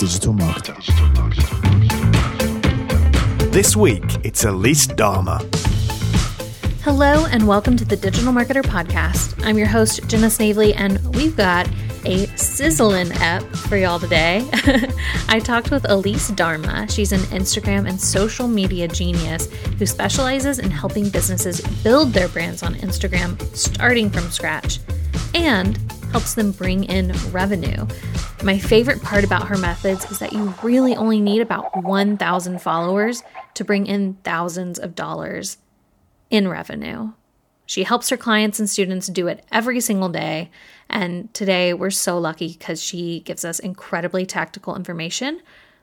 digital marketer. This week, it's Elise Darma. Hello, and welcome to the Digital Marketer Podcast. I'm your host, Jenna Snavely, and we've got a sizzling ep for y'all today. I talked with Elise Darma. She's an Instagram and social media genius who specializes in helping businesses build their brands on Instagram starting from scratch and helps them bring in revenue. My favorite part about her methods is that you really only need about 1,000 followers to bring in thousands of dollars in revenue. She helps her clients and students do it every single day. And today we're so lucky because she gives us incredibly tactical information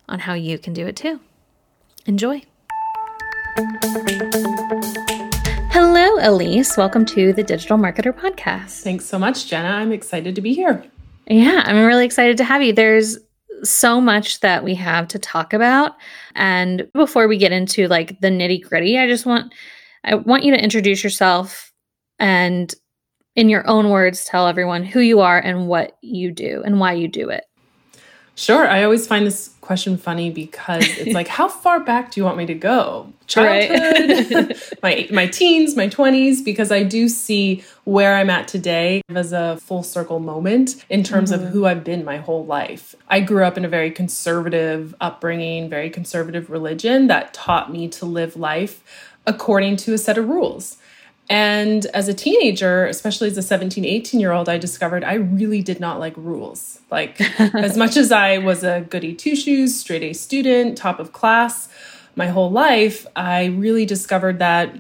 on how you can do it too. Enjoy. Hello, Elise. Welcome to the Digital Marketer Podcast. Thanks so much, Jenna. I'm excited to be here. Yeah, I'm really excited to have you. There's so much that we have to talk about. And before we get into like the nitty gritty, I just want I want you to introduce yourself and in your own words tell everyone who you are and what you do and why you do it. Sure. I always find this question funny because it's like, how far back do you want me to go? Childhood, my my teens, my twenties, because I do see where I'm at today as a full circle moment in terms mm-hmm. of who I've been my whole life. I grew up in a very conservative upbringing, very conservative religion that taught me to live life according to a set of rules. And as a teenager, especially as a 17, 18 year old, I discovered I really did not like rules. Like, as much as I was a goody two shoes, straight A student, top of class my whole life, I really discovered that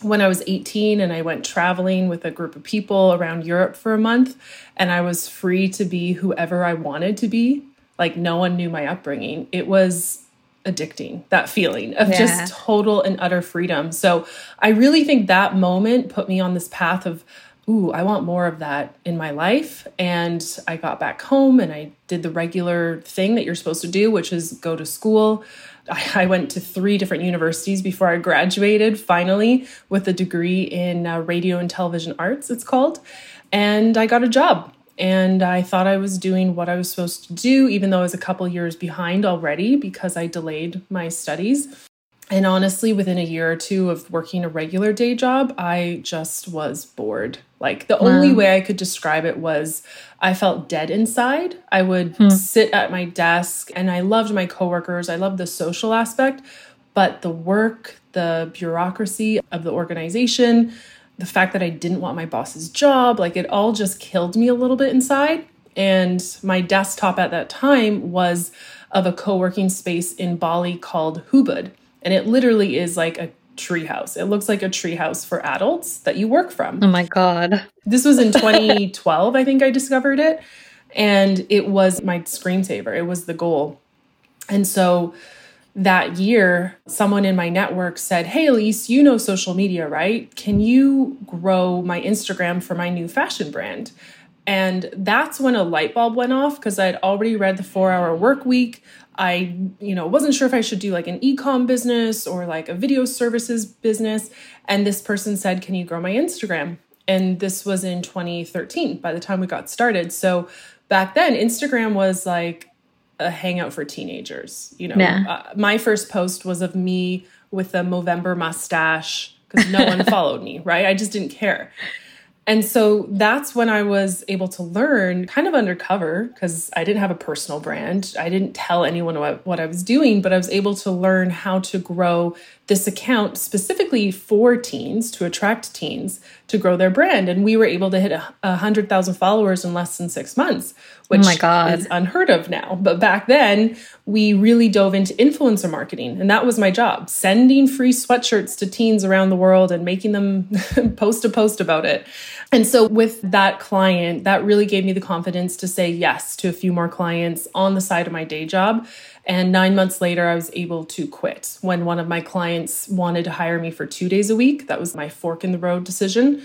when I was 18 and I went traveling with a group of people around Europe for a month, and I was free to be whoever I wanted to be. Like, no one knew my upbringing. It was addicting that feeling of yeah. just total and utter freedom so i really think that moment put me on this path of ooh i want more of that in my life and i got back home and i did the regular thing that you're supposed to do which is go to school I went to three different universities before I graduated finally with a degree in uh, radio and television arts, it's called. And I got a job and I thought I was doing what I was supposed to do, even though I was a couple years behind already because I delayed my studies. And honestly, within a year or two of working a regular day job, I just was bored. Like the wow. only way I could describe it was I felt dead inside. I would hmm. sit at my desk and I loved my coworkers, I loved the social aspect, but the work, the bureaucracy of the organization, the fact that I didn't want my boss's job, like it all just killed me a little bit inside. And my desktop at that time was of a co working space in Bali called Hubud. And it literally is like a treehouse. It looks like a treehouse for adults that you work from. Oh my God. This was in 2012, I think I discovered it. And it was my screensaver, it was the goal. And so that year, someone in my network said, Hey, Elise, you know social media, right? Can you grow my Instagram for my new fashion brand? And that's when a light bulb went off because I'd already read the four hour work week. I, you know, wasn't sure if I should do like an e-com business or like a video services business. And this person said, Can you grow my Instagram? And this was in 2013 by the time we got started. So back then, Instagram was like a hangout for teenagers. You know, yeah. uh, my first post was of me with a Movember mustache because no one followed me, right? I just didn't care. And so that's when I was able to learn kind of undercover because I didn't have a personal brand. I didn't tell anyone what, what I was doing, but I was able to learn how to grow this account specifically for teens to attract teens to grow their brand. And we were able to hit a, a hundred thousand followers in less than six months, oh which oh my God. is unheard of now. But back then, we really dove into influencer marketing, and that was my job: sending free sweatshirts to teens around the world and making them post a post about it. And so, with that client, that really gave me the confidence to say yes to a few more clients on the side of my day job and nine months later, I was able to quit when one of my clients wanted to hire me for two days a week. That was my fork in the road decision.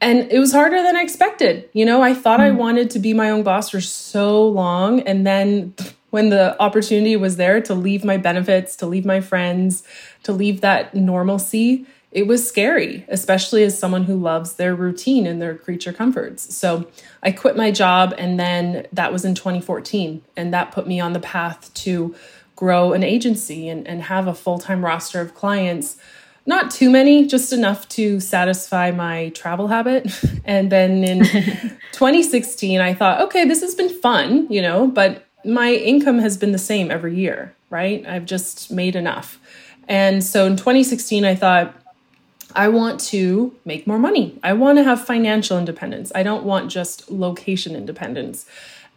And it was harder than I expected. You know, I thought. I hmm. wanted to be my own boss for so long. And then when the opportunity was there to leave my benefits, to leave my friends, to leave that normalcy, it was scary, especially as someone who loves their routine and their creature comforts. So I quit my job, and then that was in 2014. And that put me on the path to grow an agency and, and have a full time roster of clients. Not too many, just enough to satisfy my travel habit. And then in 2016, I thought, okay, this has been fun, you know, but my income has been the same every year, right? I've just made enough. And so in 2016, I thought, I want to make more money. I want to have financial independence. I don't want just location independence.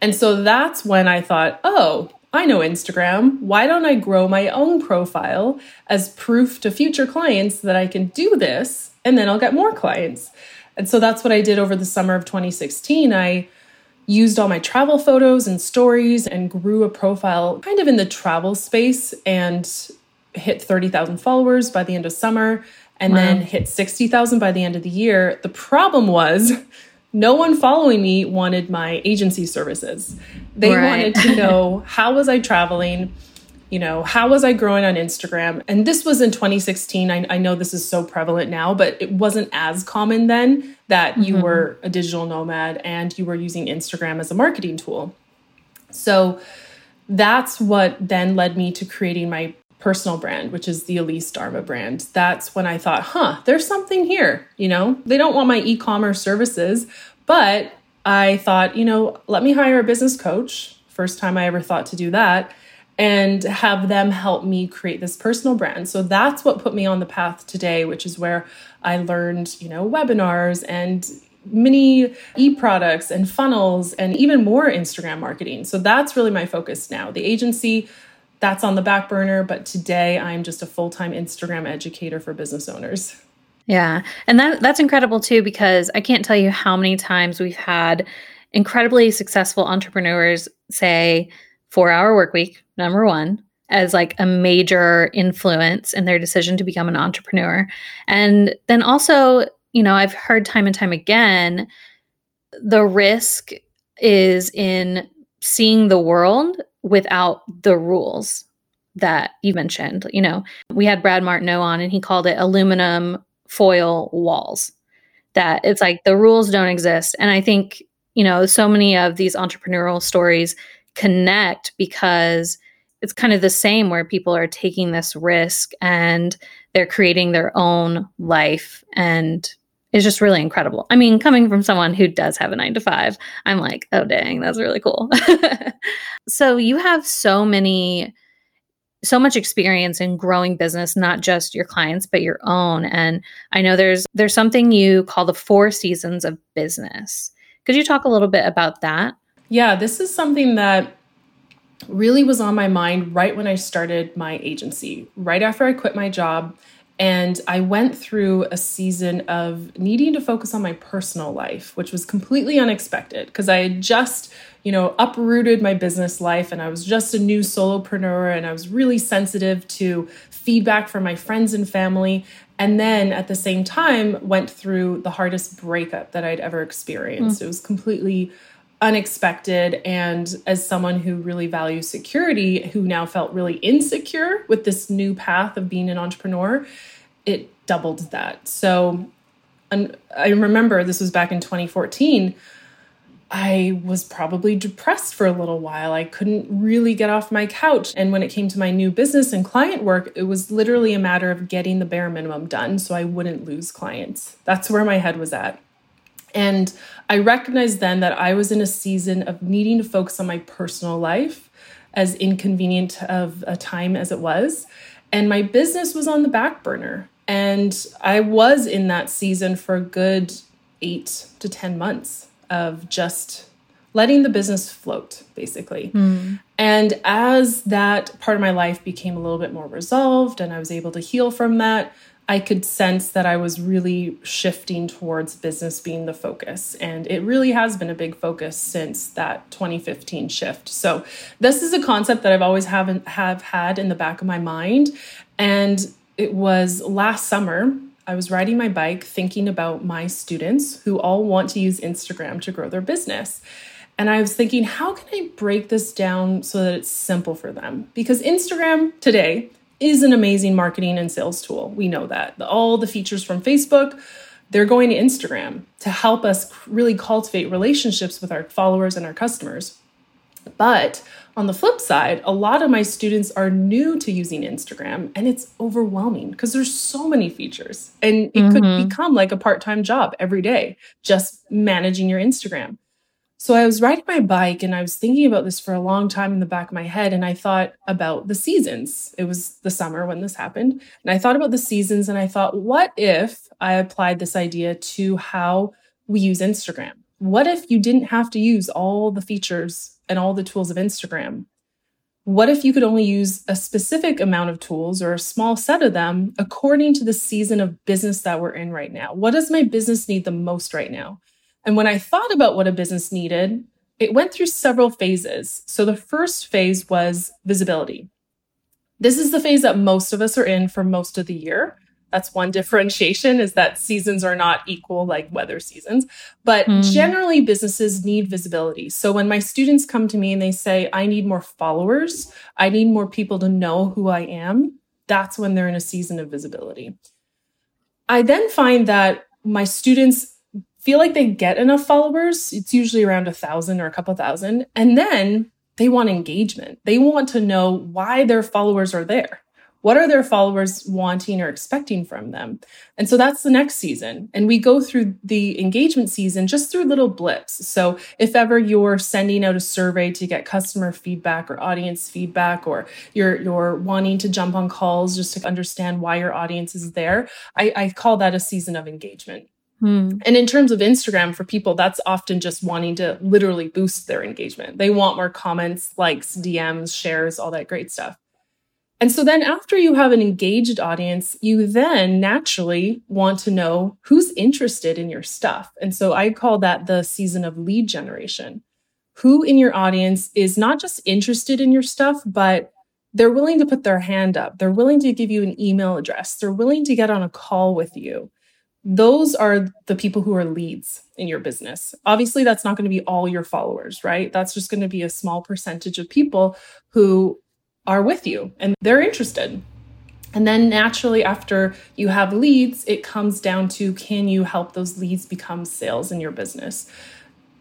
And so that's when I thought, oh, I know Instagram. Why don't I grow my own profile as proof to future clients that I can do this and then I'll get more clients? And so that's what I did over the summer of 2016. I used all my travel photos and stories and grew a profile kind of in the travel space and hit 30,000 followers by the end of summer and wow. then hit 60,000 by the end of the year. The problem was no one following me wanted my agency services. They right. wanted to know how was I traveling? You know, how was I growing on Instagram? And this was in 2016. I, I know this is so prevalent now, but it wasn't as common then that mm-hmm. you were a digital nomad and you were using Instagram as a marketing tool. So that's what then led me to creating my personal brand, which is the Elise Darma brand, that's when I thought, huh, there's something here. You know, they don't want my e commerce services, but I thought, you know, let me hire a business coach. First time I ever thought to do that and have them help me create this personal brand. So that's what put me on the path today, which is where I learned, you know, webinars and mini e-products and funnels and even more Instagram marketing. So that's really my focus now. The agency that's on the back burner. But today I'm just a full time Instagram educator for business owners. Yeah. And that that's incredible too, because I can't tell you how many times we've had incredibly successful entrepreneurs say four hour work week, number one, as like a major influence in their decision to become an entrepreneur. And then also, you know, I've heard time and time again the risk is in seeing the world without the rules that you mentioned. You know, we had Brad Martineau on and he called it aluminum foil walls. That it's like the rules don't exist. And I think, you know, so many of these entrepreneurial stories connect because it's kind of the same where people are taking this risk and they're creating their own life and is just really incredible. I mean, coming from someone who does have a nine to five, I'm like, oh, dang, that's really cool. so you have so many, so much experience in growing business, not just your clients, but your own. And I know there's there's something you call the four seasons of business. Could you talk a little bit about that? Yeah, this is something that really was on my mind right when I started my agency. Right after I quit my job, and I went through a season of needing to focus on my personal life, which was completely unexpected because I had just, you know, uprooted my business life and I was just a new solopreneur and I was really sensitive to feedback from my friends and family. And then at the same time, went through the hardest breakup that I'd ever experienced. Mm. It was completely unexpected and as someone who really values security who now felt really insecure with this new path of being an entrepreneur it doubled that. So and I remember this was back in 2014. I was probably depressed for a little while. I couldn't really get off my couch. And when it came to my new business and client work, it was literally a matter of getting the bare minimum done so I wouldn't lose clients. That's where my head was at. And I recognized then that I was in a season of needing to focus on my personal life, as inconvenient of a time as it was. And my business was on the back burner. And I was in that season for a good eight to 10 months of just letting the business float, basically. Mm. And as that part of my life became a little bit more resolved and I was able to heal from that, I could sense that I was really shifting towards business being the focus. And it really has been a big focus since that 2015 shift. So this is a concept that I've always have, have had in the back of my mind. And it was last summer. I was riding my bike thinking about my students who all want to use Instagram to grow their business. And I was thinking, how can I break this down so that it's simple for them? Because Instagram today is an amazing marketing and sales tool. We know that. All the features from Facebook, they're going to Instagram to help us really cultivate relationships with our followers and our customers. But on the flip side, a lot of my students are new to using Instagram and it's overwhelming because there's so many features and it mm-hmm. could become like a part-time job every day just managing your Instagram. So I was riding my bike and I was thinking about this for a long time in the back of my head and I thought about the seasons. It was the summer when this happened. And I thought about the seasons and I thought what if I applied this idea to how we use Instagram? What if you didn't have to use all the features and all the tools of Instagram? What if you could only use a specific amount of tools or a small set of them according to the season of business that we're in right now? What does my business need the most right now? And when I thought about what a business needed, it went through several phases. So the first phase was visibility. This is the phase that most of us are in for most of the year. That's one differentiation is that seasons are not equal like weather seasons. But mm. generally, businesses need visibility. So when my students come to me and they say, I need more followers, I need more people to know who I am, that's when they're in a season of visibility. I then find that my students feel like they get enough followers. It's usually around a thousand or a couple thousand. And then they want engagement. They want to know why their followers are there. What are their followers wanting or expecting from them? And so that's the next season. And we go through the engagement season just through little blips. So if ever you're sending out a survey to get customer feedback or audience feedback, or you're you're wanting to jump on calls just to understand why your audience is there, I, I call that a season of engagement. Hmm. And in terms of Instagram, for people, that's often just wanting to literally boost their engagement. They want more comments, likes, DMs, shares, all that great stuff. And so then after you have an engaged audience, you then naturally want to know who's interested in your stuff. And so I call that the season of lead generation. Who in your audience is not just interested in your stuff, but they're willing to put their hand up. They're willing to give you an email address. They're willing to get on a call with you. Those are the people who are leads in your business. Obviously, that's not going to be all your followers, right? That's just going to be a small percentage of people who are with you and they're interested. And then naturally, after you have leads, it comes down to can you help those leads become sales in your business?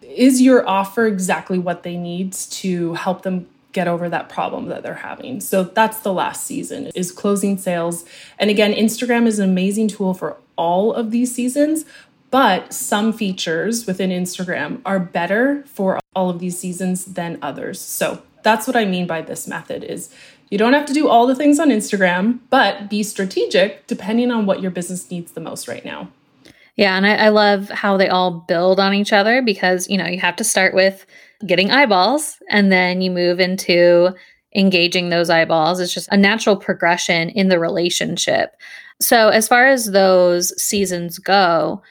Is your offer exactly what they need to help them get over that problem that they're having. So that's the last season is closing sales. And again, Instagram is an amazing tool for all of these seasons, but some features within Instagram are better for all of these seasons than others. So that's what I mean by this method is you don't have to do all the things on Instagram, but be strategic depending on what your business needs the most right now. Yeah, and I, I, love how they all build on each other because you know you have to start with getting eyeballs, and then you move into engaging those eyeballs. It's just a natural progression in the relationship. So, as far as those seasons go,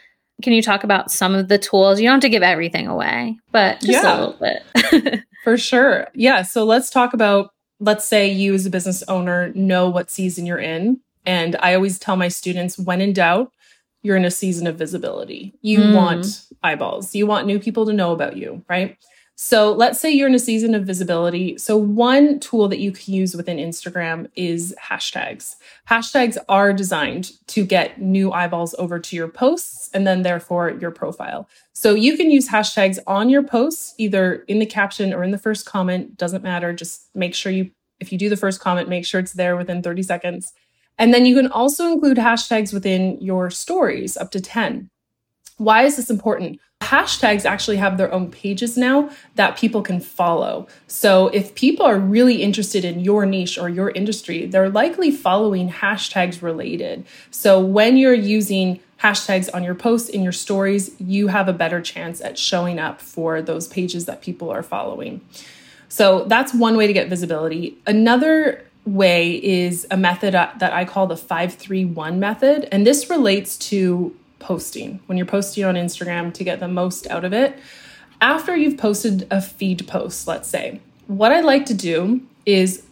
can you talk about some of the tools? You don't have to give everything away, but just yeah. a little bit. For sure. Yeah. So let's talk about, let's say you as a business owner know what season you're in. And I always tell my students when in doubt, you're in a season of visibility. You mm. want eyeballs, you want new people to know about you, right? So let's say you're in a season of visibility. So one tool that you can use within Instagram is hashtags. Hashtags are designed to get new eyeballs over to your posts and then therefore your profile. So you can use hashtags on your posts, either in the caption or in the first comment, doesn't matter. Just make sure you, if you do the first comment, make sure it's there within 30 seconds. And then you can also include hashtags within your stories up to 10. Why is this important? hashtags actually have their own pages now that people can follow. So if people are really interested in your niche or your industry, they're likely following hashtags related. So when you're using hashtags on your posts in your stories, you have a better chance at showing up for those pages that people are following. So that's one way to get visibility. Another way is a method uh, that I call the 531 method. And this relates to posting, when you're posting on Instagram to get the most out of it. After you've posted a feed post, let's say, what I like to do is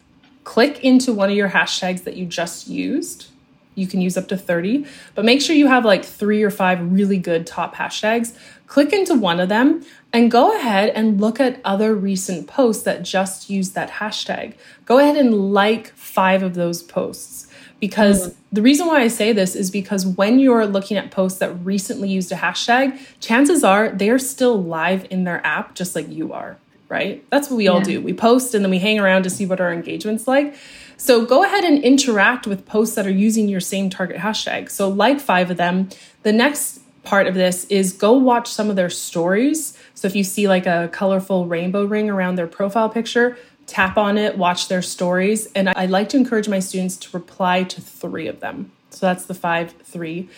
click into one of your hashtags that you just used. You can use up to 30, but make sure you have like three or five really good top hashtags. Click into one of them and go ahead and look at other recent posts that just use that hashtag. Go ahead and like five of those posts. Because mm-hmm. The reason why I say this is because when you're looking at posts that recently used a hashtag, chances are they're still live in their app just like you are, right? That's what we yeah. all do. We post and then we hang around to see what our engagement's like. So go ahead and interact with posts that are using your same target hashtag. So like five of them. The next part of this is go watch some of their stories. So if you see like a colorful rainbow ring around their profile picture, tap on it, watch their stories. And I like to encourage my students to reply to three of them. So that's the five, three.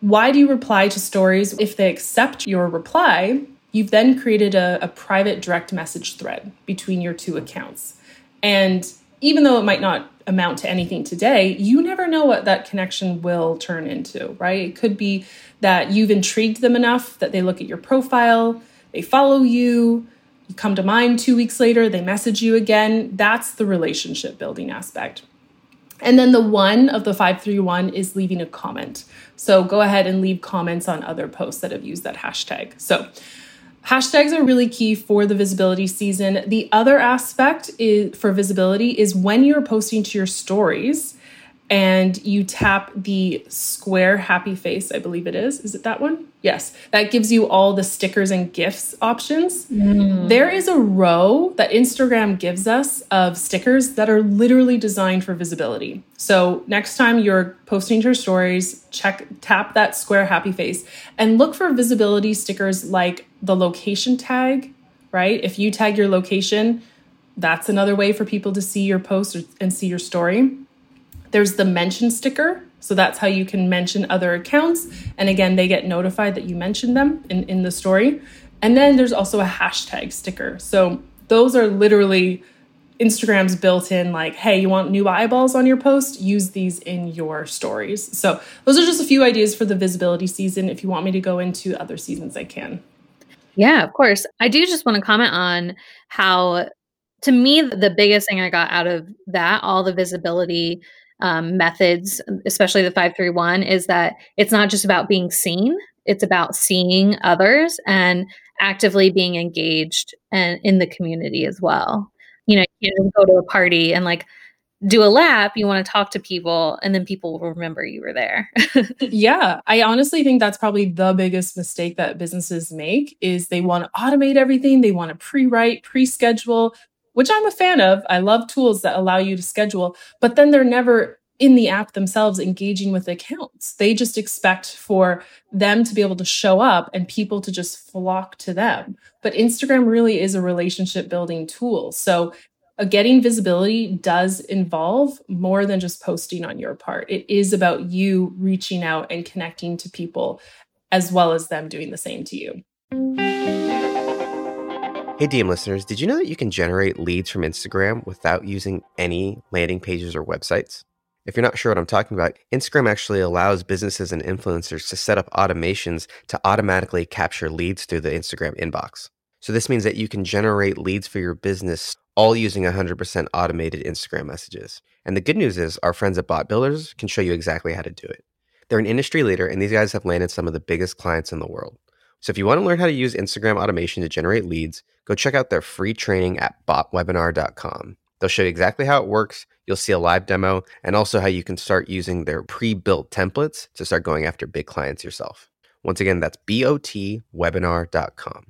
Why do you reply to stories? If they accept your reply, you've then created a, a private direct message thread between your two accounts. And even though it might not amount to anything today, you never know what that connection will turn into, right? It could be that you've intrigued them enough that they look at your profile, they follow you, you come to mind two weeks later, they message you again. That's the relationship building aspect. And then the one of the 531 is leaving a comment. So go ahead and leave comments on other posts that have used that hashtag. So hashtags are really key for the visibility season. The other aspect is for visibility is when you're posting to your stories and you tap the square happy face, I believe it is. Is it that one? Yes. That gives you all the stickers and gifts options. Mm. There is a row that Instagram gives us of stickers that are literally designed for visibility. So next time you're posting to your stories, check tap that square happy face and look for visibility stickers like the location tag, right? If you tag your location, that's another way for people to see your post and see your story. There's the mention sticker. So that's how you can mention other accounts. And again, they get notified that you mentioned them in, in the story. And then there's also a hashtag sticker. So those are literally Instagram's built in, like, hey, you want new eyeballs on your post? Use these in your stories. So those are just a few ideas for the visibility season. If you want me to go into other seasons, I can. Yeah, of course. I do just want to comment on how, to me, the biggest thing I got out of that, all the visibility um, methods, especially the 531, is that it's not just about being seen, it's about seeing others and actively being engaged and in the community as well. You know, you can't go to a party and like do a lap, you want to talk to people, and then people will remember you were there. yeah, I honestly think that's probably the biggest mistake that businesses make is they want to automate everything, they want to pre-write, pre-schedule, which I'm a fan of. I love tools that allow you to schedule, but then they're never in the app themselves engaging with accounts. They just expect for them to be able to show up and people to just flock to them. But Instagram really is a relationship building tool. So uh, getting visibility does involve more than just posting on your part. It is about you reaching out and connecting to people as well as them doing the same to you. Hey, DM listeners, did you know that you can generate leads from Instagram without using any landing pages or websites? If you're not sure what I'm talking about, Instagram actually allows businesses and influencers to set up automations to automatically capture leads through the Instagram inbox. So this means that you can generate leads for your business all using 100% automated Instagram messages. And the good news is our friends at Bot Builders can show you exactly how to do it. They're an industry leader and these guys have landed some of the biggest clients in the world. So if you want to learn how to use Instagram automation to generate leads, go check out their free training at botwebinar.com. They'll show you exactly how it works. You'll see a live demo and also how you can start using their pre-built templates to start going after big clients yourself. Once again, that's botwebinar.com.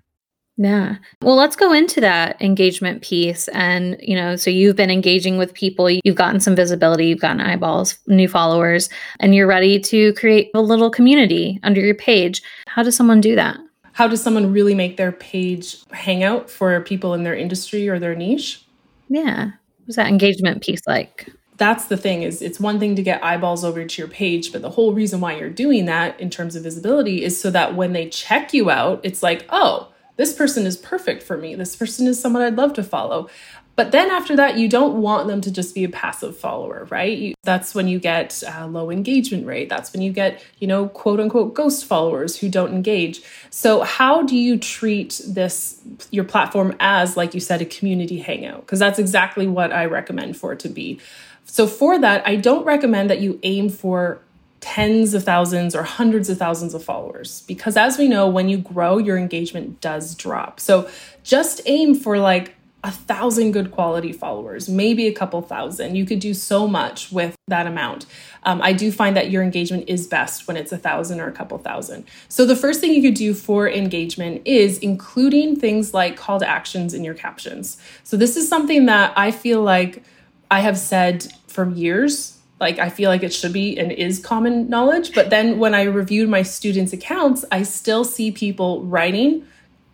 Yeah. Well, let's go into that engagement piece. And, you know, so you've been engaging with people, you've gotten some visibility, you've gotten eyeballs, new followers, and you're ready to create a little community under your page. How does someone do that? How does someone really make their page hang out for people in their industry or their niche? Yeah. What's that engagement piece like? That's the thing is it's one thing to get eyeballs over to your page, but the whole reason why you're doing that in terms of visibility is so that when they check you out, it's like, oh, this person is perfect for me. This person is someone I'd love to follow. But then after that, you don't want them to just be a passive follower, right? You, that's when you get uh, low engagement rate. That's when you get, you know, quote unquote ghost followers who don't engage. So, how do you treat this, your platform, as, like you said, a community hangout? Because that's exactly what I recommend for it to be. So for that, I don't recommend that you aim for tens of thousands or hundreds of thousands of followers because as we know when you grow your engagement does drop so just aim for like a thousand good quality followers, maybe a couple thousand. You could do so much with that amount. Um, I do find that your engagement is best when it's a thousand or a couple thousand. So, the first thing you could do for engagement is including things like call to actions in your captions. So, this is something that I feel like I have said for years. Like, I feel like it should be and is common knowledge. But then when I reviewed my students' accounts, I still see people writing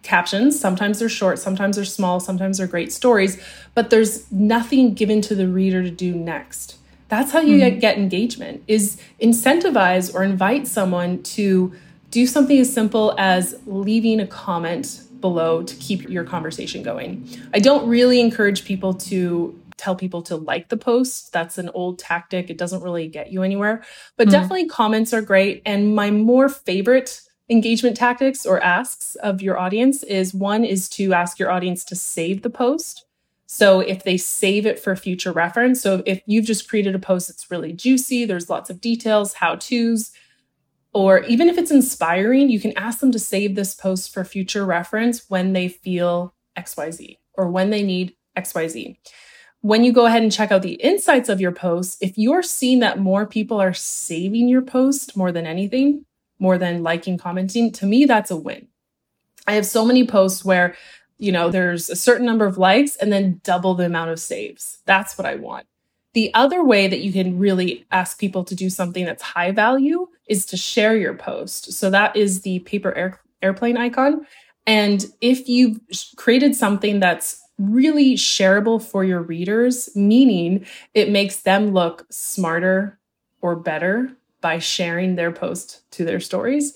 captions. Sometimes they're short, sometimes they're small, sometimes they're great stories, but there's nothing given to the reader to do next. That's how you mm-hmm. get engagement is incentivize or invite someone to do something as simple as leaving a comment below to keep your conversation going. I don't really encourage people to tell people to like the post. That's an old tactic. It doesn't really get you anywhere. But mm. definitely comments are great. And my more favorite engagement tactics or asks of your audience is one is to ask your audience to save the post. So if they save it for future reference, so if you've just created a post that's really juicy, there's lots of details, how to's, or even if it's inspiring, you can ask them to save this post for future reference when they feel XYZ or when they need XYZ. When you go ahead and check out the insights of your post, if you're seeing that more people are saving your post more than anything, more than liking, commenting, to me, that's a win. I have so many posts where, you know, there's a certain number of likes and then double the amount of saves. That's what I want. The other way that you can really ask people to do something that's high value is to share your post. So that is the paper air, airplane icon. And if you've created something that's really shareable for your readers, meaning it makes them look smarter or better by sharing their post to their stories.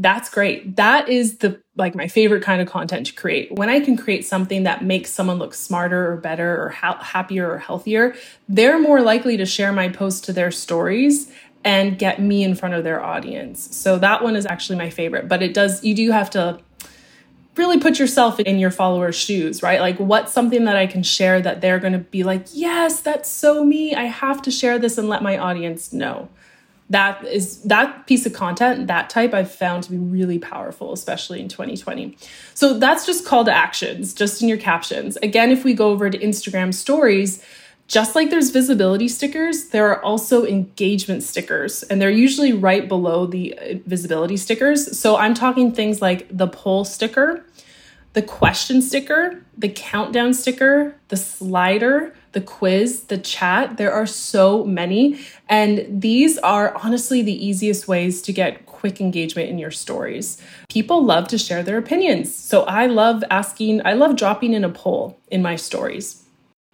That's great. That is the like my favorite kind of content to create. When i can create something that makes someone look smarter or better or ha- happier or healthier they're more likely to share my post to their stories and get me in front of their audience. So that one is actually my favorite but it does you do have to really put yourself in your followers shoes right? Like what's something that i can share that they're going to be like yes that's so me. I have to share this and let my audience know that is that piece of content that type i've found to be really powerful especially in 2020 so that's just call to actions just in your captions. Again if we go over to instagram stories just like there's visibility stickers there are also engagement stickers and they're usually right below the uh, visibility stickers. So i'm talking things like the poll sticker the question sticker the countdown sticker the slider the quiz, the chat. There are so many. And these are honestly the easiest ways to get quick engagement in your stories. People love to share their opinions. So I love asking, I love dropping in a poll in my stories.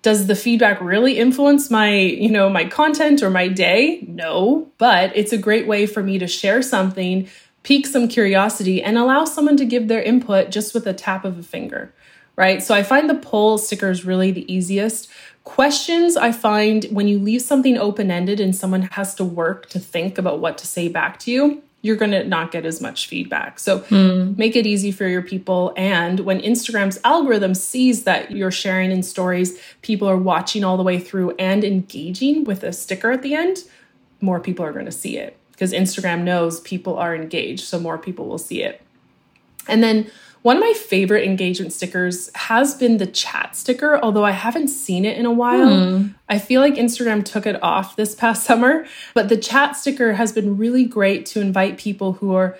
Does the feedback really influence my, you know, my content or my day? No, but it's a great way for me to share something, pique some curiosity and allow someone to give their input just with a tap of a finger right? So I find the poll stickers really the easiest. Questions I find when you leave something open ended and someone has to work to think about what to say back to you, you're going to not get as much feedback. So mm. make it easy for your people. And when Instagram's algorithm sees that you're sharing in stories, people are watching all the way through and engaging with a sticker at the end, more people are going to see it because Instagram knows people are engaged. So more people will see it. And then one of my favorite engagement stickers has been the chat sticker, although I haven't seen it in a while. Mm. I feel like Instagram took it off this past summer, but the chat sticker has been really great to invite people who are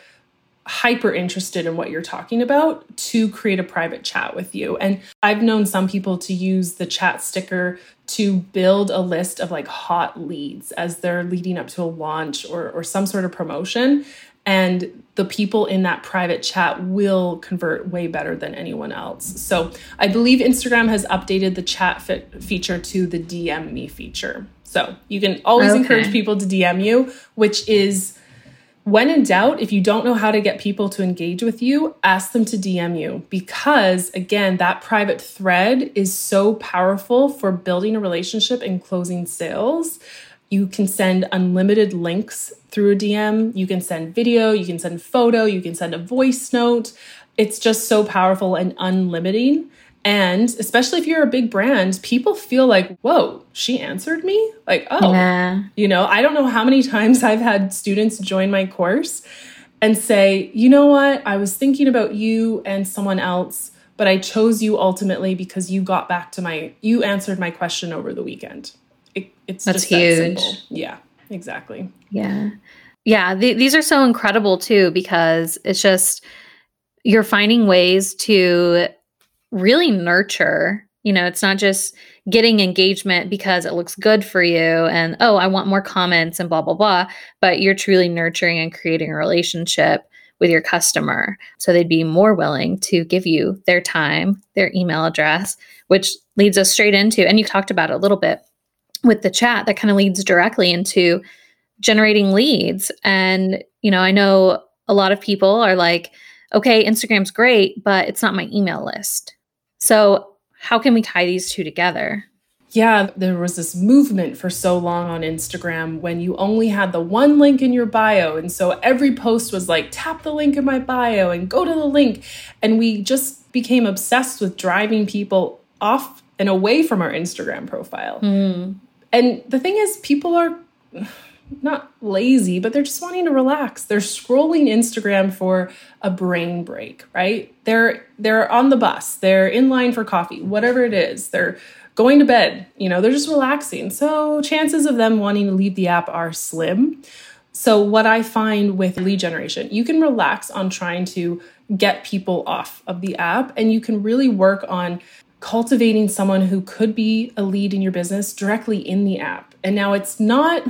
hyper interested in what you're talking about to create a private chat with you. And I've known some people to use the chat sticker to build a list of like hot leads as they're leading up to a launch or, or some sort of promotion and the people in that private chat will convert way better than anyone else. So I believe Instagram has updated the chat feature to the DM me feature. So you can always okay. encourage people to DM you, which is when in doubt, if you don't know how to get people to engage with you, ask them to DM you because, again, that private thread is so powerful for building a relationship and closing sales. You can send unlimited links through a DM. You can send video, you can send photo, you can send a voice note. It's just so powerful and unlimiting. And especially if you're a big brand, people feel like, whoa, she answered me? Like, oh, yeah. you know, I don't know how many times I've had students join my course and say, you know what, I was thinking about you and someone else, but I chose you ultimately because you got back to my, you answered my question over the weekend. It, it's That's just huge. That yeah, exactly. Yeah. Yeah. Th- these are so incredible too, because it's just, you're finding ways to really nurture. You know, it's not just getting engagement because it looks good for you and, oh, I want more comments and blah, blah, blah. But you're truly nurturing and creating a relationship with your customer. So they'd be more willing to give you their time, their email address, which leads us straight into, and you talked about it a little bit with the chat, that kind of leads directly into generating leads. And, you know, I know a lot of people are like, okay, Instagram's great, but it's not my email list. So, how can we tie these two together? Yeah, there was this movement for so long on Instagram when you only had the one link in your bio. And so every post was like, tap the link in my bio and go to the link. And we just became obsessed with driving people off and away from our Instagram profile. Mm. And the thing is, people are not lazy, but they're just wanting to relax. They're scrolling Instagram for a brain break, right? They're they're on the bus, they're in line for coffee, whatever it is. They're going to bed, you know, they're just relaxing. So chances of them wanting to leave the app are slim. So what I find with lead generation, you can relax on trying to get people off of the app and you can really work on cultivating someone who could be a lead in your business directly in the app. And now it's not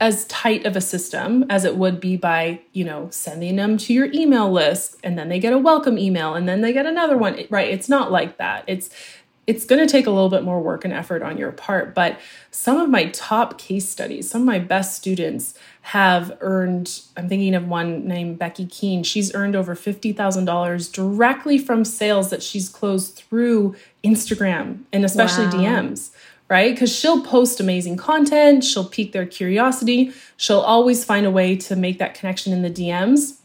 as tight of a system as it would be by, you know, sending them to your email list and then they get a welcome email and then they get another one. Right? It's not like that. It's it's going to take a little bit more work and effort on your part, but some of my top case studies, some of my best students have earned, I'm thinking of one named Becky Keene. She's earned over $50,000 directly from sales that she's closed through Instagram and especially wow. DMs right? Because she'll post amazing content, she'll pique their curiosity, she'll always find a way to make that connection in the DMs.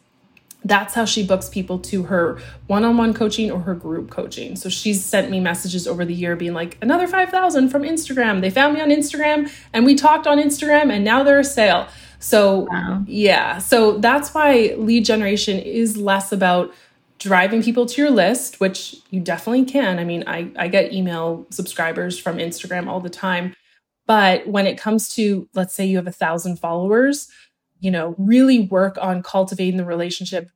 That's how she books people to her one on one coaching or her group coaching. So she's sent me messages over the year being like, another 5,000 from Instagram. They found me on Instagram and we talked on Instagram and now they're a sale. So, wow. yeah. So that's why lead generation is less about driving people to your list, which you definitely can. I mean, I, I get email subscribers from Instagram all the time. But when it comes to, let's say you have a thousand followers, you know, really work on cultivating the relationship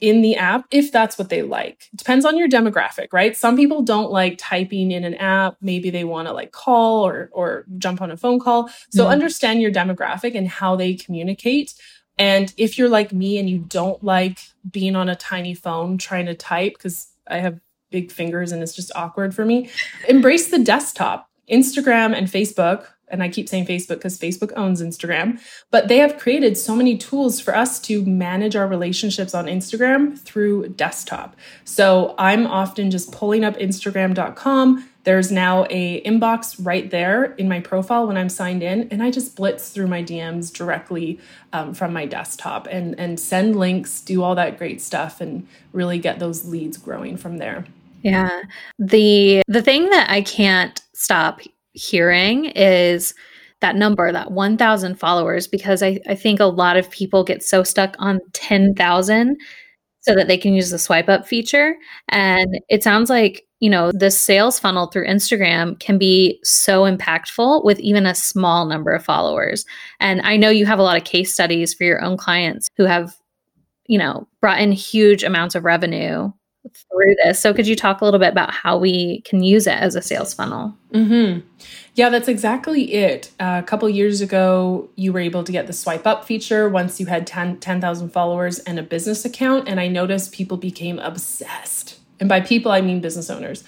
in the app if that's what they like. It depends on your demographic, right? Some people don't like typing in an app. Maybe they want to like call or or jump on a phone call. So mm-hmm. understand your demographic and how they communicate and if you're like me and you don't like being on a tiny phone trying to type, because I have big fingers and it's just awkward for me, embrace the desktop. Instagram and Facebook, and I keep saying Facebook because Facebook owns Instagram, but they have created so many tools for us to manage our relationships on Instagram through desktop. So I'm often just pulling up Instagram.com, there's now a inbox right there in my profile when I'm signed in, and I just blitz through my DMs directly um, from my desktop and and send links, do all that great stuff, and really get those leads growing from there. Yeah, the the thing that I can't stop hearing is that number, that 1,000 followers, because I, I think a lot of people get so stuck on 10,000 so that they can use the swipe up feature. And it sounds like you know, the sales funnel through Instagram can be so impactful with even a small number of followers. And I know you have a lot of case studies for your own clients who have, you know, brought in huge amounts of revenue through this. So could you talk a little bit about how we can use it as a sales funnel? Mm-hmm. Yeah, that's exactly it. Uh, a couple years ago, you were able to get the swipe up feature once you had 10,000 10, followers and a business account. And I noticed people became obsessed and by people, I mean business owners.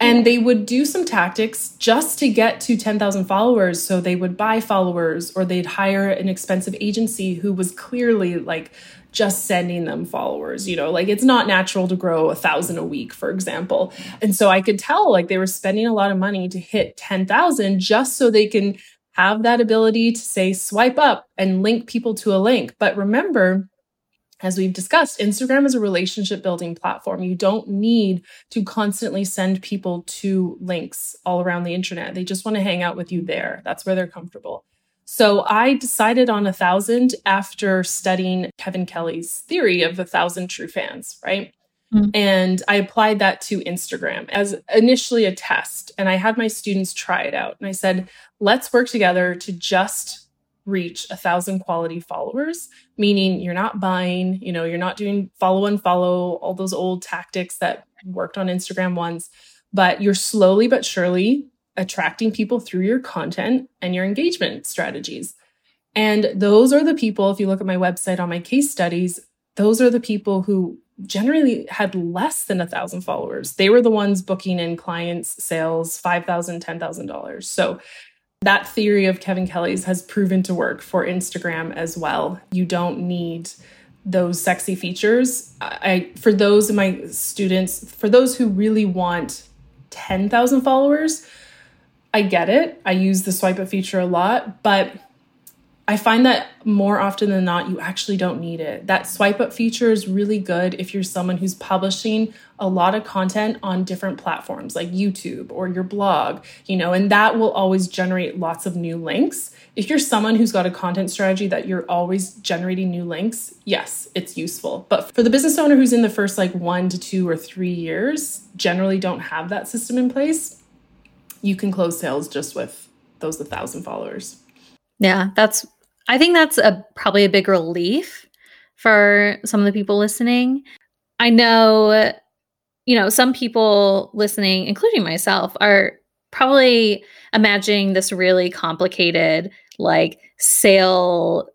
And they would do some tactics just to get to 10,000 followers. So they would buy followers or they'd hire an expensive agency who was clearly like just sending them followers. You know, like it's not natural to grow a thousand a week, for example. And so I could tell like they were spending a lot of money to hit 10,000 just so they can have that ability to say swipe up and link people to a link. But remember, as we've discussed, Instagram is a relationship building platform. You don't need to constantly send people to links all around the internet. They just want to hang out with you there. That's where they're comfortable. So I decided on a thousand after studying Kevin Kelly's theory of a thousand true fans, right? Mm-hmm. And I applied that to Instagram as initially a test. And I had my students try it out. And I said, let's work together to just reach a thousand quality followers, meaning you're not buying, you know, you're not doing follow and follow, all those old tactics that worked on Instagram once, but you're slowly but surely attracting people through your content and your engagement strategies. And those are the people, if you look at my website on my case studies, those are the people who generally had less than a thousand followers. They were the ones booking in clients' sales, $5,000, $10,000. So that theory of Kevin Kelly's has proven to work for Instagram as well. You don't need those sexy features. I for those of my students, for those who really want 10,000 followers, I get it. I use the swipe up feature a lot, but I find that more often than not, you actually don't need it. That swipe up feature is really good if you're someone who's publishing a lot of content on different platforms like YouTube or your blog, you know, and that will always generate lots of new links. If you're someone who's got a content strategy that you're always generating new links, yes, it's useful. But for the business owner who's in the first like one to two or three years, generally don't have that system in place, you can close sales just with those 1,000 followers. Yeah, that's I think that's a probably a big relief for some of the people listening. I know you know, some people listening, including myself, are probably imagining this really complicated like sale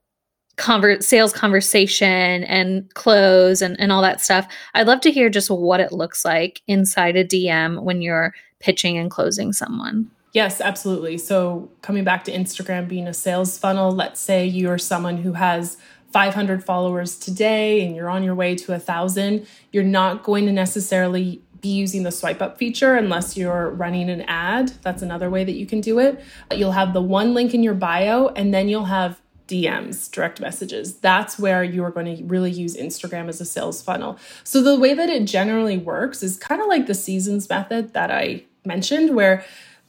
conver- sales conversation and close and, and all that stuff. I'd love to hear just what it looks like inside a DM when you're pitching and closing someone. Yes, absolutely. So, coming back to Instagram being a sales funnel, let's say you're someone who has 500 followers today and you're on your way to a thousand, you're not going to necessarily be using the swipe up feature unless you're running an ad. That's another way that you can do it. You'll have the one link in your bio and then you'll have DMs, direct messages. That's where you are going to really use Instagram as a sales funnel. So, the way that it generally works is kind of like the seasons method that I mentioned, where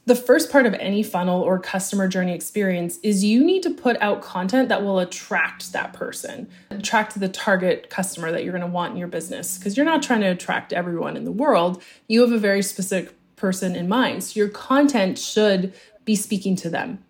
the first part of any funnel or customer journey experience is you need to put out content that will attract that person, attract the target customer that you're going to want in your business. Because you're not trying to attract everyone in the world, you have a very specific person in mind. So your content should be speaking to them.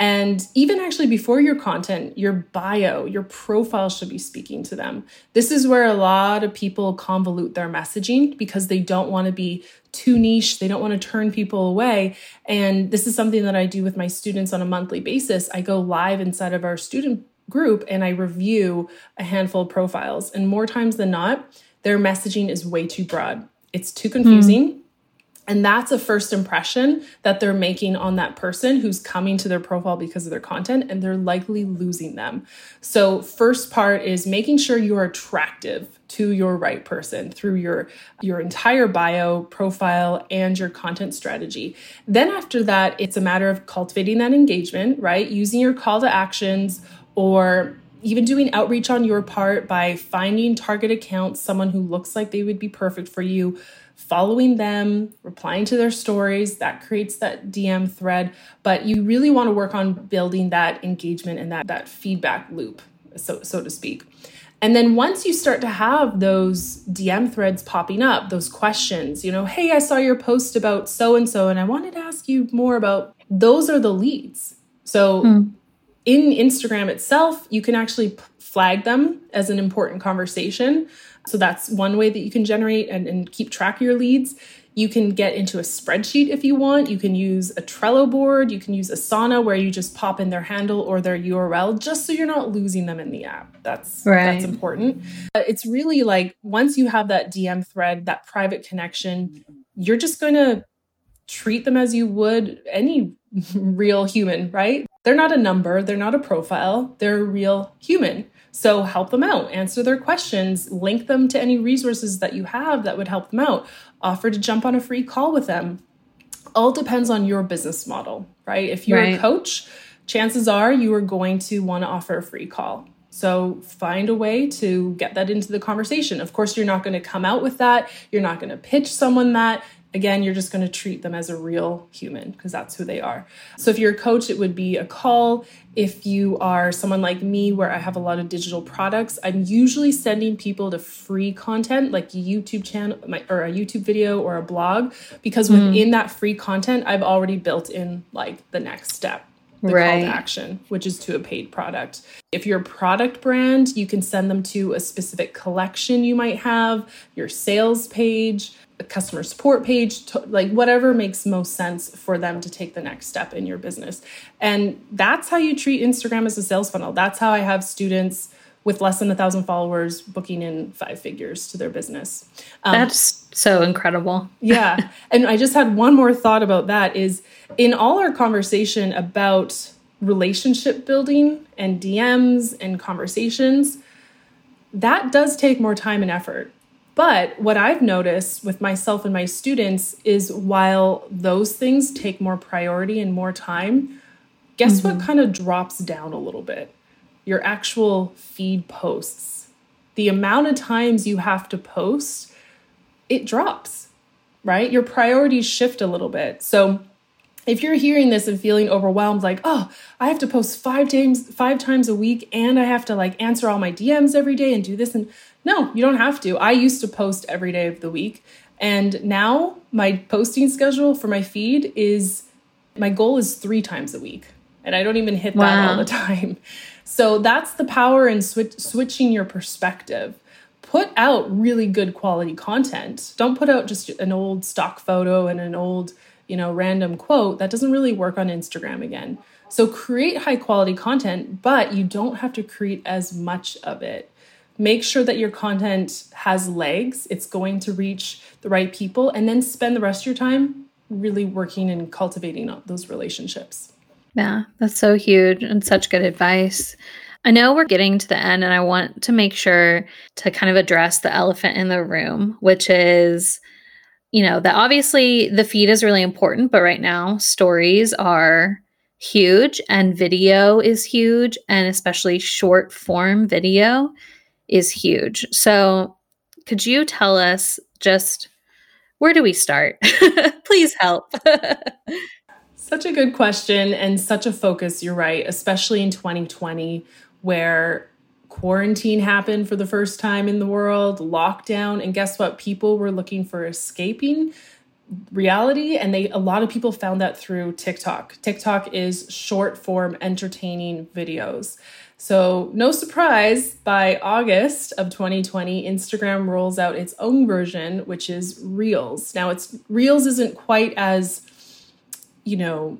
And even actually before your content, your bio, your profile should be speaking to them. This is where a lot of people convolute their messaging because they don't want to be too niche. They don't want to turn people away. And this is something that I do with my students on a monthly basis. I go live inside of our student group and I review a handful of profiles. And more times than not, their messaging is way too broad. It's too confusing. Mm. And that's a first impression that they're making on that person who's coming to their profile because of their content, and they're likely losing them. So, first part is making sure you're attractive to your right person through your your entire bio profile and your content strategy. Then after that it's a matter of cultivating that engagement right? Using your call to actions or even doing outreach on your part by finding target accounts someone who looks like they would be perfect for you following them, replying to their stories. That creates that DM thread. But you really want to work on building that engagement and that, that feedback loop, so, so to speak. And then once you start to have those DM threads popping up, those questions, you know, hey, I saw your post about so and so, and I wanted to ask you more about those are the leads. So hmm. in Instagram itself, you can actually flag them as an important conversation. So that's one way that you can generate and, and keep track of your leads. You can get into a spreadsheet if you want. You can use a Trello board. You can use Asana where you just pop in their handle or their URL just so you're not losing them in the app. That's right. that's important. It's really like once you have that DM thread, that private connection, you're just going to treat them as you would any real human, right? They're not a number, they're not a profile, they're a real human. So help them out, answer their questions, link them to any resources that you have that would help them out, offer to jump on a free call with them. All depends on your business model, right? If you're right. a coach, chances are you are going to want to offer a free call. So find a way to get that into the conversation. Of course, you're not going to come out with that. You're not going to pitch someone that. Again, you're just going to treat them as a real human because that's who they are. So if you're a coach, it would be a call. If you are someone like me, where I have a lot of digital products, I'm usually sending people to free content like a YouTube channel or a YouTube video or a blog because mm. within that free content, I've already built in like the next step the right. call to action, which is to a paid product. If you're a product brand, you can send them to a specific collection you might have, your sales page, a customer support page, to, like whatever makes most sense for them to take the next step in your business. And that's how you treat Instagram as a sales funnel. That's how I have students with less than a thousand followers booking in five figures to their business. Um, That's so incredible. yeah. And I just had one more thought about that is in all our conversation about relationship building and DMs and conversations, that does take more time and effort. But what I've noticed with myself and my students is while those things take more priority and more time, guess mm-hmm. what kind of drops down a little bit? your actual feed posts. The amount of times you have to post, it drops, right? Your priorities shift a little bit. So if you're hearing this and feeling overwhelmed like oh i have to post five times five times a week and i have to like answer all my dms every day and do this and no you don't have to i used to post every day of the week and now my posting schedule for my feed is my goal is three times a week and i don't even hit wow. that all the time so that's the power in switch, switching your perspective. Put out really good quality content. Don't put out just an old stock photo and an old, you know, random quote. That doesn't really work on Instagram again. So create high quality content, but you don't have to create as much of it. Make sure that your content has legs, it's going to reach the right people, and then spend the rest of your time really working and cultivating those relationships. Yeah, that's so huge and such good advice. I know we're getting to the end, and I want to make sure to kind of address the elephant in the room, which is, you know, that obviously the feed is really important, but right now stories are huge and video is huge, and especially short form video is huge. So, could you tell us just where do we start? Please help. Such a good question and such a focus, you're right, especially in 2020 where quarantine happened for the first time in the world, lockdown, and guess what? People were looking for escaping reality and they a lot of people found that through TikTok. TikTok is short form entertaining videos. So, no surprise, by August of 2020, Instagram rolls out its own version, which is Reels. Now, it's Reels isn't quite as you know,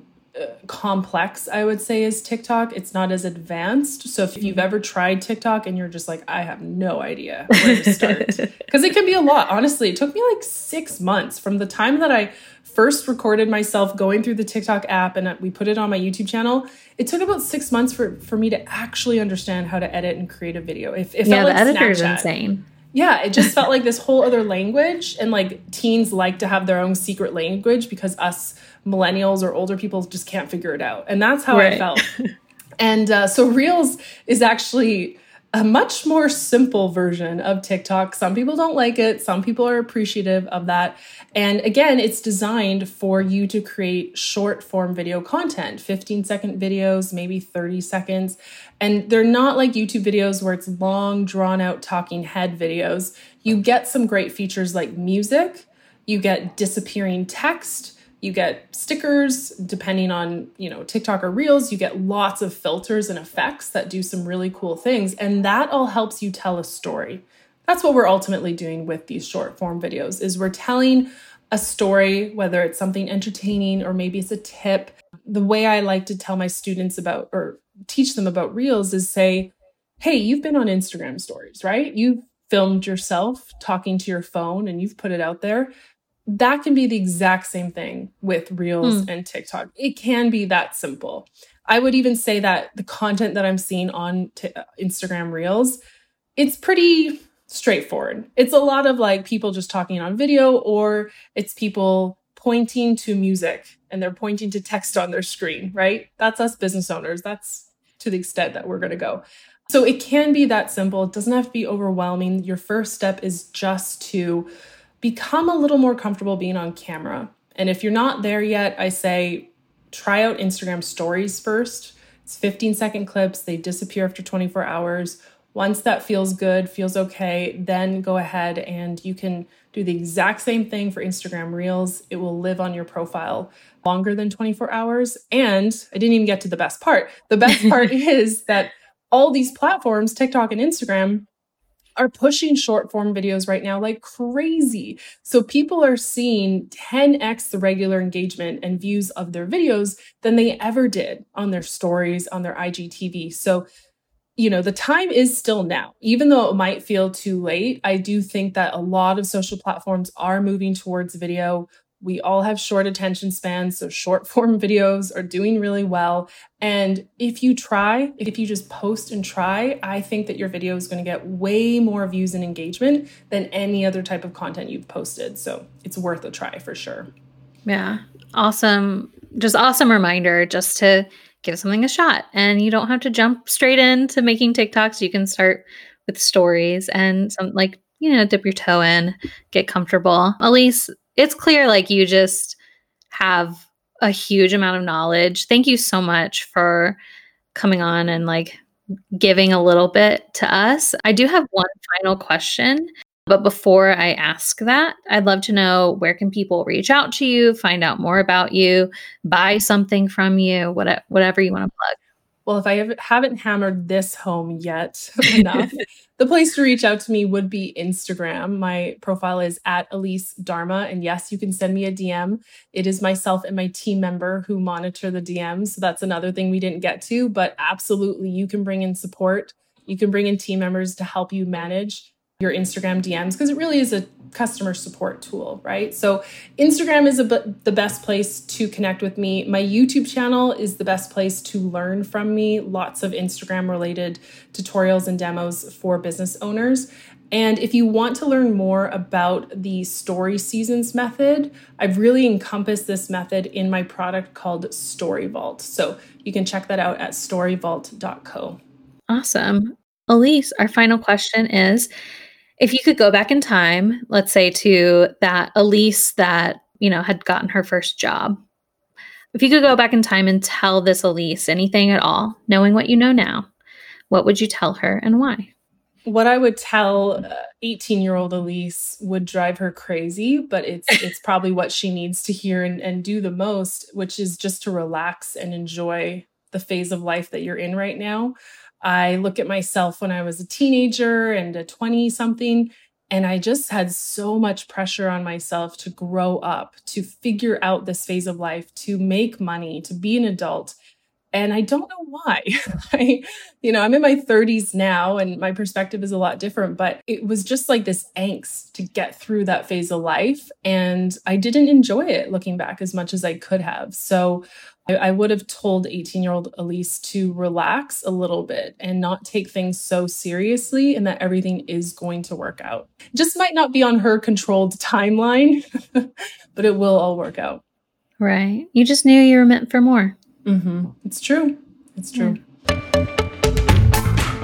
complex, I would say, is TikTok. It's not as advanced. So if you've ever tried TikTok and you're just like, I have no idea where to start, because it can be a lot. Honestly, it took me like six months from the time that I first recorded myself going through the TikTok app and we put it on my YouTube channel. It took about six months for, for me to actually understand how to edit and create a video. If, if yeah, the like editor is insane yeah, it just felt like this whole other language. And like teens like to have their own secret language because us millennials or older people just can't figure it out. And that's how right. I felt. and uh, so Reels is actually a much more simple version of TikTok. Some people don't like it, some people are appreciative of that. And again, it's designed for you to create short form video content 15 second videos, maybe 30 seconds. And they're not like YouTube videos where it's long, drawn out talking head videos. You get some great features like music, you get disappearing text you get stickers depending on you know tiktok or reels you get lots of filters and effects that do some really cool things and that all helps you tell a story. That's what we're ultimately doing with these short form videos is we're telling a story whether it's something entertaining or maybe it's a tip. The way i like to tell my students about or teach them about reels is say hey you've been on instagram stories right? You've filmed yourself talking to your phone and you've put it out there that can be the exact same thing with Reels mm. and TikTok. It can be that simple. I would even say that the content that I'm seeing on t- uh, Instagram Reels, it's pretty straightforward. It's a lot of like people just talking on video, or it's people pointing to music and they're pointing to text on their screen, right? That's us business owners. That's to the extent that we're going to go. So it can be that simple. It doesn't have to be overwhelming. Your first step is just to become a little more comfortable being on camera. And if you're not there yet, I say try out Instagram stories first. It's 15 second clips, they disappear after 24 hours. Once that feels good, feels okay, then go ahead and you can do the exact same thing for Instagram Reels. It will live on your profile longer than 24 hours. And I didn't even get to the best part. The best part is that all these platforms, TikTok and Instagram, are pushing short form videos right now like crazy. So people are seeing 10x the regular engagement and views of their videos than they ever did on their stories, on their IGTV. So, you know, the time is still now. Even though it might feel too late, I do think that a lot of social platforms are moving towards video we all have short attention spans, so short form videos are doing really well. And if you try, if you just post and try, I think that your video is going to get way more views and engagement than any other type of content you've posted. So it's worth a try for sure. Yeah. Awesome. Just awesome reminder just to give something a shot. And you don't have to jump straight into making TikToks. You can start with stories and some like, you know, dip your toe in, get comfortable. Elise, it's clear like you just have a huge amount of knowledge. Thank you so much for coming on and like giving a little bit to us. I do have one final question, but before I ask that, I'd love to know where can people reach out to you, find out more about you, buy something from you, whatever, whatever you want to plug. Well, if I haven't hammered this home yet enough, the place to reach out to me would be Instagram. My profile is at Elise Darma. And yes, you can send me a DM. It is myself and my team member who monitor the DMs. So that's another thing we didn't get to, but absolutely, you can bring in support. You can bring in team members to help you manage your Instagram DMs because it really is a customer support tool, right? So Instagram is the best place to connect with me. My YouTube channel is the best place to learn from me. Lots of Instagram related tutorials and demos for business owners. And if you want to learn more about the story seasons method, I've really encompassed this method in my product called Story Vault. So you can check that out at storyvault.co. Awesome. Elise, our final question is if you could go back in time, let's say to that Elise that, you know, had gotten her first job, if you could go back in time and tell this Elise anything at all, knowing what you know now, what would you tell her and why? What I would tell uh, 18 year old Elise would drive her crazy, but it's it's probably what she needs to hear and, and do the most, which is just to relax and enjoy the phase of life that you're in right now. I look at myself when I was a teenager and a 20 something, and I just had so much pressure on myself to grow up, to figure out this phase of life, to make money, to be an adult. And I don't know why. I, you know, I'm in my 30s now and my perspective is a lot different, but it was just like this angst to get through that phase of life. And I didn't enjoy it looking back as much as I could have. So I, I would have told 18 year old Elise to relax a little bit and not take things so seriously and that everything is going to work out. just might not be on her controlled timeline, but it will all work out. Right. You just knew you were meant for more. Mm-hmm. It's true. It's true. Yeah.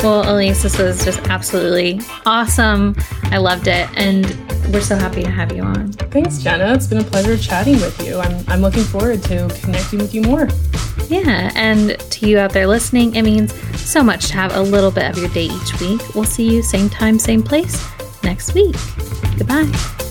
Well, Elise, this was just absolutely awesome. I loved it. And we're so happy to have you on. Thanks, Jenna. It's been a pleasure chatting with you. I'm, I'm looking forward to connecting with you more. Yeah. And to you out there listening, it means so much to have a little bit of your day each week. We'll see you same time, same place next week. Goodbye.